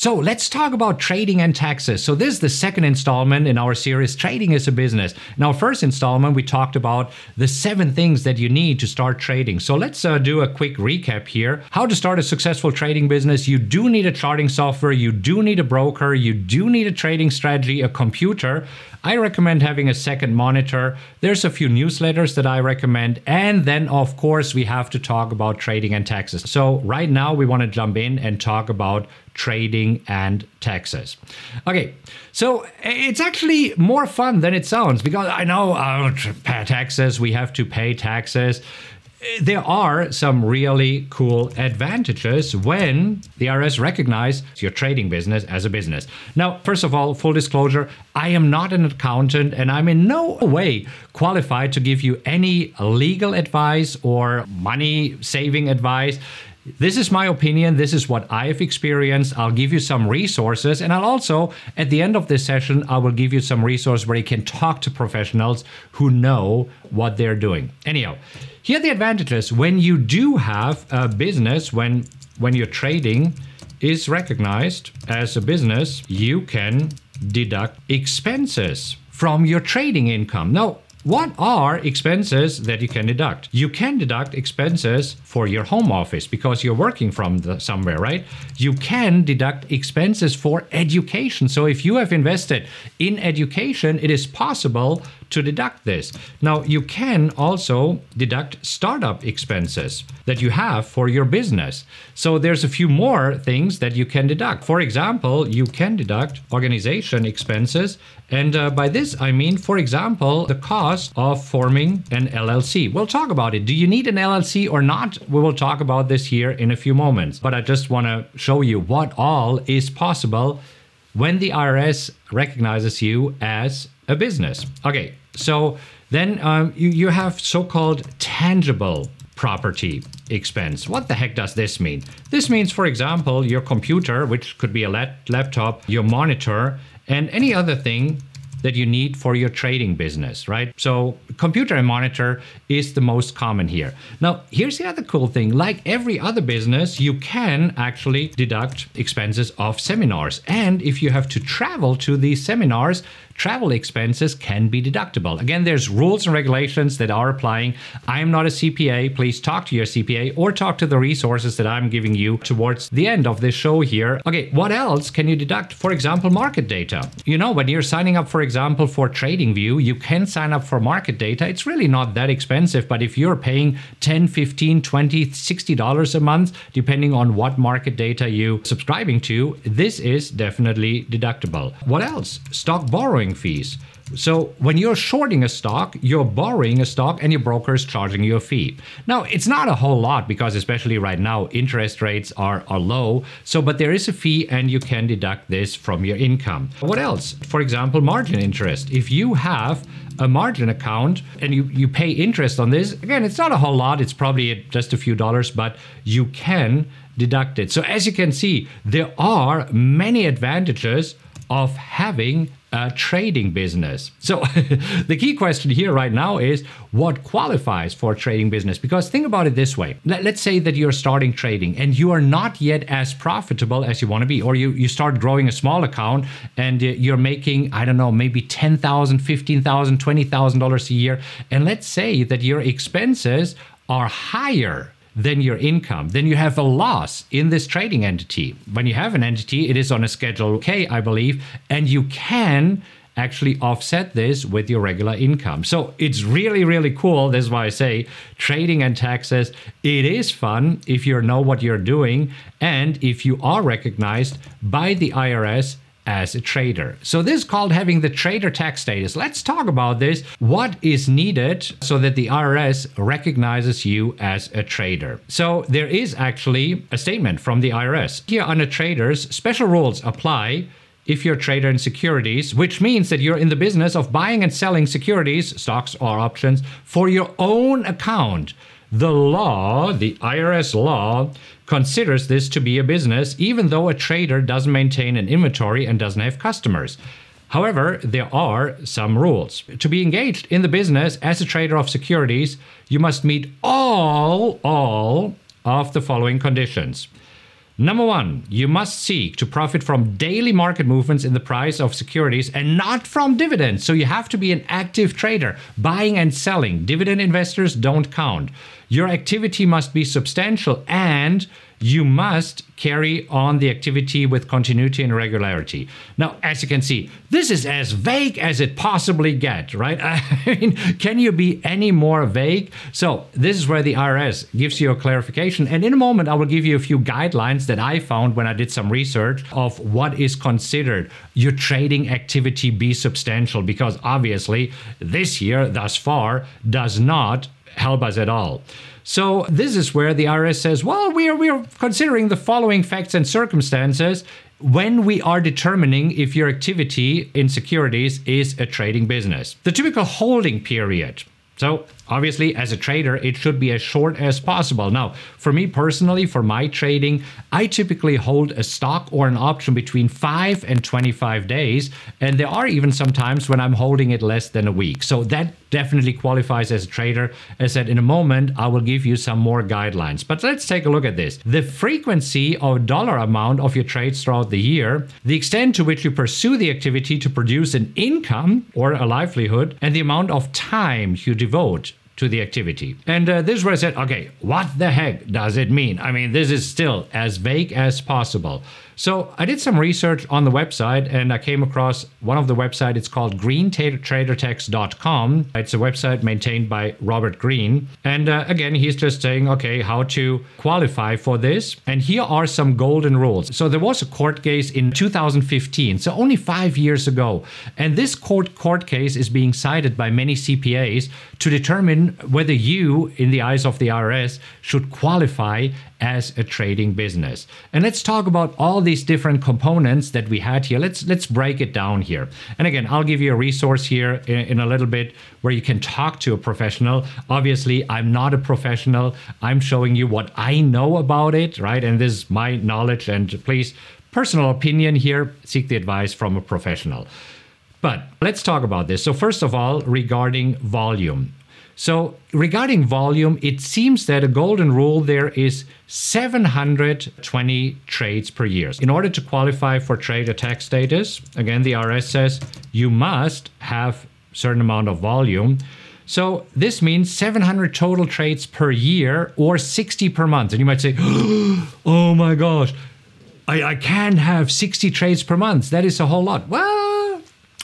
So let's talk about trading and taxes. So this is the second installment in our series, Trading as a Business. In our first installment, we talked about the seven things that you need to start trading. So let's uh, do a quick recap here. How to start a successful trading business. You do need a charting software. You do need a broker. You do need a trading strategy, a computer. I recommend having a second monitor. There's a few newsletters that I recommend. And then, of course, we have to talk about trading and taxes. So, right now, we want to jump in and talk about trading and taxes. Okay, so it's actually more fun than it sounds because I know uh, taxes, we have to pay taxes there are some really cool advantages when the IRS recognizes your trading business as a business. Now, first of all, full disclosure, I am not an accountant and I'm in no way qualified to give you any legal advice or money saving advice. This is my opinion. This is what I've experienced. I'll give you some resources. And I'll also, at the end of this session, I will give you some resources where you can talk to professionals who know what they're doing. Anyhow, here are the advantages. When you do have a business, when when your trading is recognized as a business, you can deduct expenses from your trading income. Now, what are expenses that you can deduct? You can deduct expenses for your home office because you're working from the, somewhere, right? You can deduct expenses for education. So if you have invested in education, it is possible to deduct this. Now, you can also deduct startup expenses that you have for your business. So there's a few more things that you can deduct. For example, you can deduct organization expenses. And uh, by this, I mean, for example, the cost of forming an LLC. We'll talk about it. Do you need an LLC or not? We will talk about this here in a few moments. But I just want to show you what all is possible when the IRS recognizes you as a business. Okay, so then um, you, you have so called tangible property expense. What the heck does this mean? This means, for example, your computer, which could be a laptop, your monitor, and any other thing that you need for your trading business, right? So, computer and monitor is the most common here. Now, here's the other cool thing like every other business, you can actually deduct expenses of seminars. And if you have to travel to these seminars, travel expenses can be deductible. Again, there's rules and regulations that are applying. I am not a CPA. Please talk to your CPA or talk to the resources that I'm giving you towards the end of this show here. Okay, what else can you deduct? For example, market data. You know, when you're signing up, for example, for TradingView, you can sign up for market data. It's really not that expensive, but if you're paying 10, 15, 20, 60 dollars a month, depending on what market data you subscribing to, this is definitely deductible. What else? Stock borrowing fees. So when you're shorting a stock, you're borrowing a stock and your broker is charging you a fee. Now, it's not a whole lot because especially right now interest rates are, are low. So but there is a fee and you can deduct this from your income. What else? For example, margin interest. If you have a margin account and you, you pay interest on this, again, it's not a whole lot. It's probably just a few dollars, but you can deduct it. So as you can see, there are many advantages of having a trading business. So the key question here right now is what qualifies for trading business? Because think about it this way. Let, us say that you're starting trading and you are not yet as profitable as you want to be, or you, you start growing a small account and uh, you're making, I don't know, maybe $10,000, $15,000, $20,000 a year. And let's say that your expenses are higher than your income, then you have a loss in this trading entity. When you have an entity, it is on a Schedule K, I believe, and you can actually offset this with your regular income. So it's really, really cool. That's why I say trading and taxes, it is fun if you know what you're doing and if you are recognized by the IRS as a trader. So this is called having the trader tax status. Let's talk about this. What is needed so that the IRS recognizes you as a trader? So there is actually a statement from the IRS. Here under traders, special rules apply if you're a trader in securities, which means that you're in the business of buying and selling securities, stocks or options, for your own account. The law, the IRS law, considers this to be a business, even though a trader doesn't maintain an inventory and doesn't have customers. However, there are some rules. To be engaged in the business as a trader of securities, you must meet all all of the following conditions. Number one, you must seek to profit from daily market movements in the price of securities and not from dividends. So you have to be an active trader, buying and selling. Dividend investors don't count. Your activity must be substantial and you must carry on the activity with continuity and regularity. Now, as you can see, this is as vague as it possibly gets, right? I mean, can you be any more vague? So, this is where the IRS gives you a clarification. And in a moment, I will give you a few guidelines that I found when I did some research of what is considered your trading activity be substantial, because obviously, this year thus far does not help us at all. So this is where the IRS says, well, we are, we are considering the following facts and circumstances when we are determining if your activity in securities is a trading business. The typical holding period. So Obviously, as a trader, it should be as short as possible. Now, for me personally, for my trading, I typically hold a stock or an option between 5 and 25 days. And there are even some times when I'm holding it less than a week. So that definitely qualifies as a trader. As I said, in a moment, I will give you some more guidelines. But let's take a look at this. The frequency or dollar amount of your trades throughout the year, the extent to which you pursue the activity to produce an income or a livelihood, and the amount of time you devote to the activity. And uh, this is where I said, okay, what the heck does it mean? I mean, this is still as vague as possible. So I did some research on the website and I came across one of the website. It's called greentradertax.com. It's a website maintained by Robert Green. And uh, again, he's just saying, okay, how to qualify for this. And here are some golden rules. So there was a court case in 2015, so only five years ago. And this court court case is being cited by many CPAs to determine whether you, in the eyes of the IRS, should qualify as a trading business. And let's talk about all these different components that we had here. Let's let's break it down here. And again, I'll give you a resource here in, in, a little bit where you can talk to a professional. Obviously, I'm not a professional. I'm showing you what I know about it, right? And this is my knowledge and please personal opinion here, seek the advice from a professional. But let's talk about this. So first of all, regarding volume. So, regarding volume, it seems that a golden rule there is 720 trades per year. In order to qualify for trader tax status, again, the IRS says you must have certain amount of volume. So this means 700 total trades per year or 60 per month. And you might say, oh my gosh, I, I can't have 60 trades per month. That is a whole lot. Well,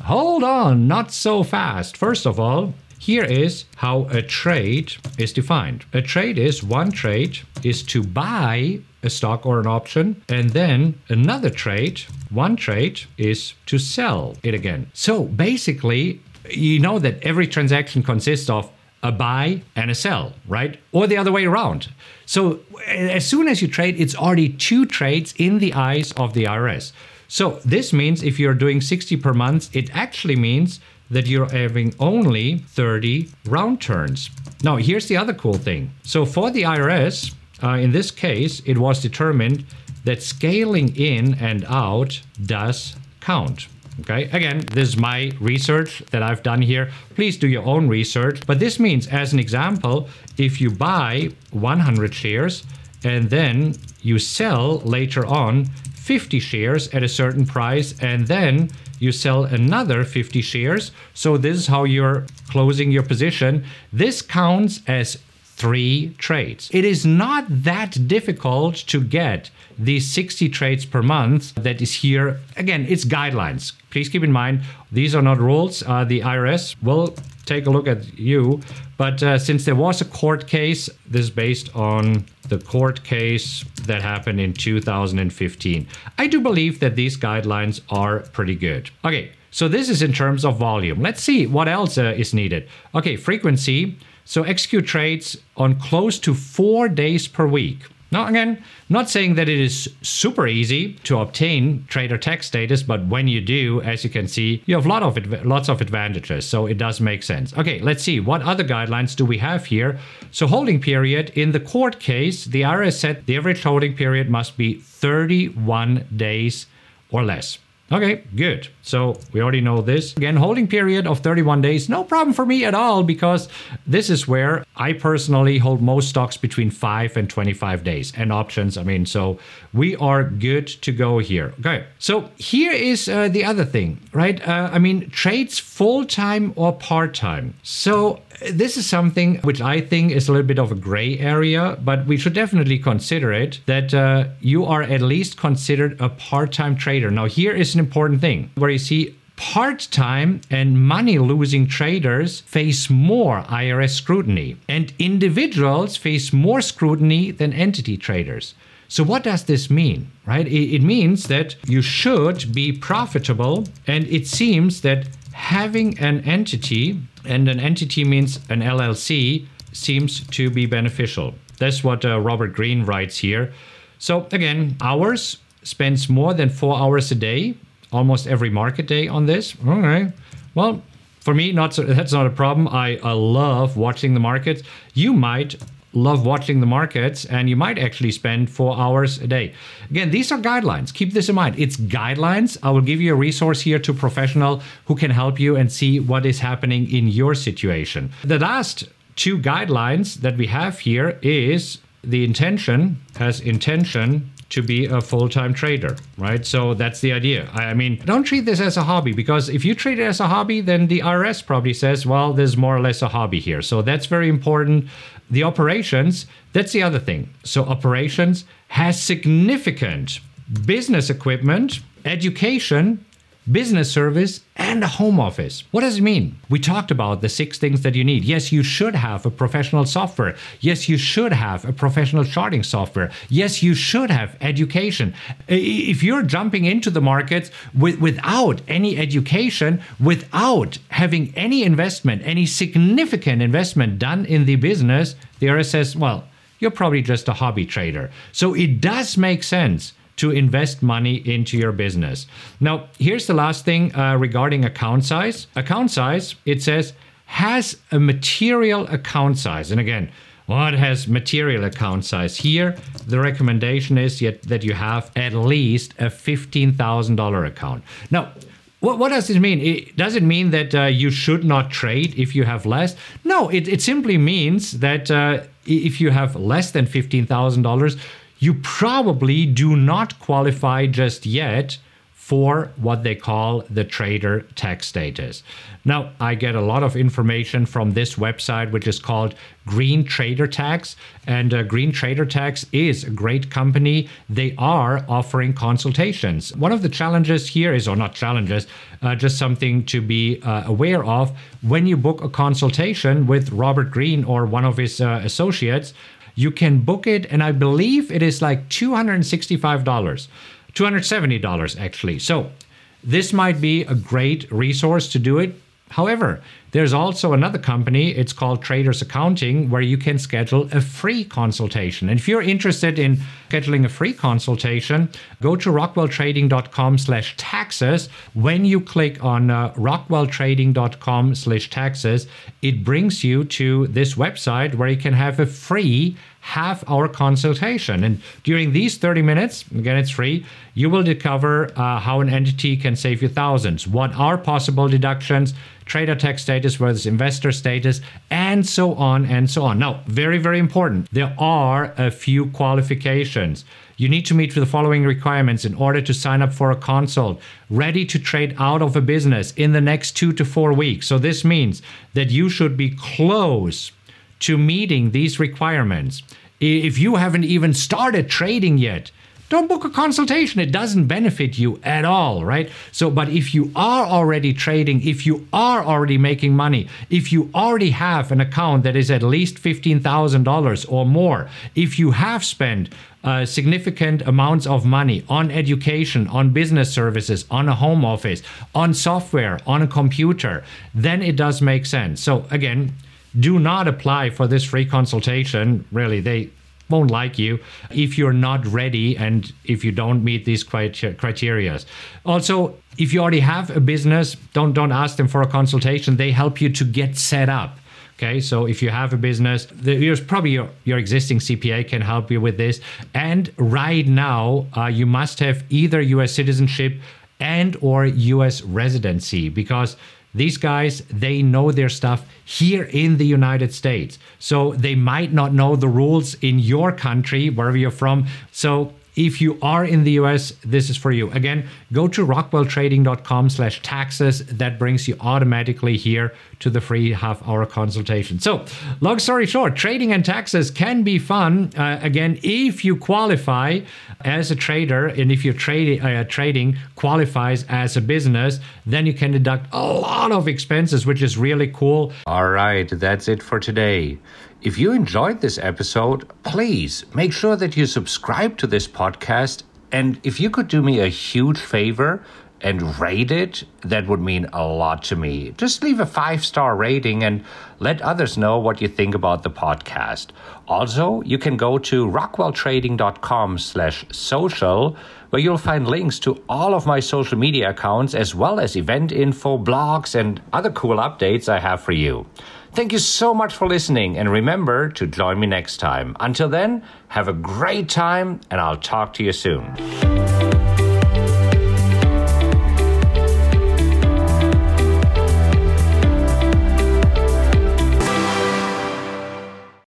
hold on, not so fast. First of all, here is how a trade is defined. A trade is one trade is to buy a stock or an option, and then another trade, one trade is to sell it again. So basically, you know that every transaction consists of a buy and a sell, right? Or the other way around. So as soon as you trade, it's already two trades in the eyes of the IRS. So this means if you're doing 60 per month, it actually means that you're having only 30 round turns. Now, here's the other cool thing. So, for the IRS, uh, in this case, it was determined that scaling in and out does count. Okay, again, this is my research that I've done here. Please do your own research. But this means, as an example, if you buy 100 shares and then you sell later on 50 shares at a certain price and then you sell another 50 shares. So this is how you're closing your position. This counts as three trades. It is not that difficult to get these 60 trades per month that is here. Again, it's guidelines. Please keep in mind, these are not rules. Uh, the IRS will take a look at you. But uh, since there was a court case, this is based on the court case that happened in 2015. I do believe that these guidelines are pretty good. Okay, so this is in terms of volume. Let's see what else uh, is needed. Okay, frequency. So execute trades on close to four days per week. Now, again, not saying that it is super easy to obtain trader tax status, but when you do, as you can see, you have lot of lots of advantages. So it does make sense. Okay, let's see what other guidelines do we have here. So holding period in the court case, the IRS said the average holding period must be 31 days or less. Okay, good. So we already know this. Again, holding period of 31 days, no problem for me at all because this is where I personally hold most stocks between 5 and 25 days and options. I mean, so we are good to go here. Okay, so here is uh, the other thing, right? Uh, I mean, trades full time or part time. So this is something which I think is a little bit of a gray area, but we should definitely consider it that uh, you are at least considered a part time trader. Now, here is an important thing where you see part time and money losing traders face more IRS scrutiny, and individuals face more scrutiny than entity traders. So, what does this mean, right? It, means that you should be profitable, and it seems that having an entity, and an entity means an LLC, seems to be beneficial. That's what uh, Robert Green writes here. So, again, hours spends more than four hours a day, almost every market day on this. Okay. Well, for me, not so, that's not a problem. I, I love watching the markets. You might love watching the markets and you might actually spend four hours a day. Again, these are guidelines. Keep this in mind. It's guidelines. I will give you a resource here to professional who can help you and see what is happening in your situation. The last two guidelines that we have here is the intention has intention to be a full-time trader, right? So that's the idea. I mean, don't treat this as a hobby because if you treat it as a hobby, then the IRS probably says, well, there's more or less a hobby here. So that's very important. The operations, that's the other thing. So operations has significant business equipment, education, business service, and a home office. What does it mean? We talked about the six things that you need. Yes, you should have a professional software. Yes, you should have a professional charting software. Yes, you should have education. If you're jumping into the markets with, without any education, without having any investment, any significant investment done in the business, the IRS says, well, you're probably just a hobby trader. So it does make sense to invest money into your business. Now, here's the last thing uh, regarding account size. Account size, it says, has a material account size. And again, what has material account size? Here, the recommendation is yet that you have at least a $15,000 account. Now, what, what does this mean? It, does it mean that uh, you should not trade if you have less? No, it, it simply means that uh, if you have less than $15,000, you probably do not qualify just yet for what they call the trader tax status. Now, I get a lot of information from this website, which is called Green Trader Tax. And uh, Green Trader Tax is a great company. They are offering consultations. One of the challenges here is, or not challenges, uh, just something to be uh, aware of. When you book a consultation with Robert Green or one of his uh, associates, you can book it, and I believe it is like $265, $270 actually. So this might be a great resource to do it. However, there's also another company, it's called Traders Accounting, where you can schedule a free consultation. And if you're interested in scheduling a free consultation, go to rockwelltrading.com slash taxes. When you click on uh, rockwelltrading.com slash taxes, it brings you to this website where you can have a free half hour consultation. And during these 30 minutes, again, it's free, you will discover uh, how an entity can save you thousands, what are possible deductions, trader tax status versus investor status, and so on and so on. Now, very, very important, there are a few qualifications. You need to meet the following requirements in order to sign up for a consult, ready to trade out of a business in the next two to four weeks. So, this means that you should be close to meeting these requirements. If you haven't even started trading yet, don't book a consultation. It doesn't benefit you at all, right? So, but if you are already trading, if you are already making money, if you already have an account that is at least $15,000 or more, if you have spent uh, significant amounts of money on education, on business services, on a home office, on software, on a computer, then it does make sense. So, again, do not apply for this free consultation. Really, they won't like you if you're not ready and if you don't meet these criteria. Also, if you already have a business, don't don't ask them for a consultation. They help you to get set up. Okay, so if you have a business, there's probably your, your existing CPA can help you with this. And right now, uh, you must have either U.S. citizenship and or US residency because these guys they know their stuff here in the united states. So they might not know the rules in your country wherever you're from. So if you are in the US, this is for you. Again, go to rockwelltrading.com slash taxes. That brings you automatically here to the free half hour consultation. So, long story short, trading and taxes can be fun. Uh, again, if you qualify as a trader and if your trading uh, trading qualifies as a business, then you can deduct a lot of expenses, which is really cool. All right, that's it for today. If you enjoyed this episode, please make sure that you subscribe to this podcast. And if you could do me a huge favor and rate it, that would mean a lot to me. Just leave a five star rating and let others know what you think about the podcast. Also, you can go to rockwelltrading.com slash social, where you'll find links to all of my social media accounts, as well as event info, blogs, and other cool updates I have for you. Thank you so much for listening, and remember to join me next time. Until then, have a great time, and I'll talk to you soon.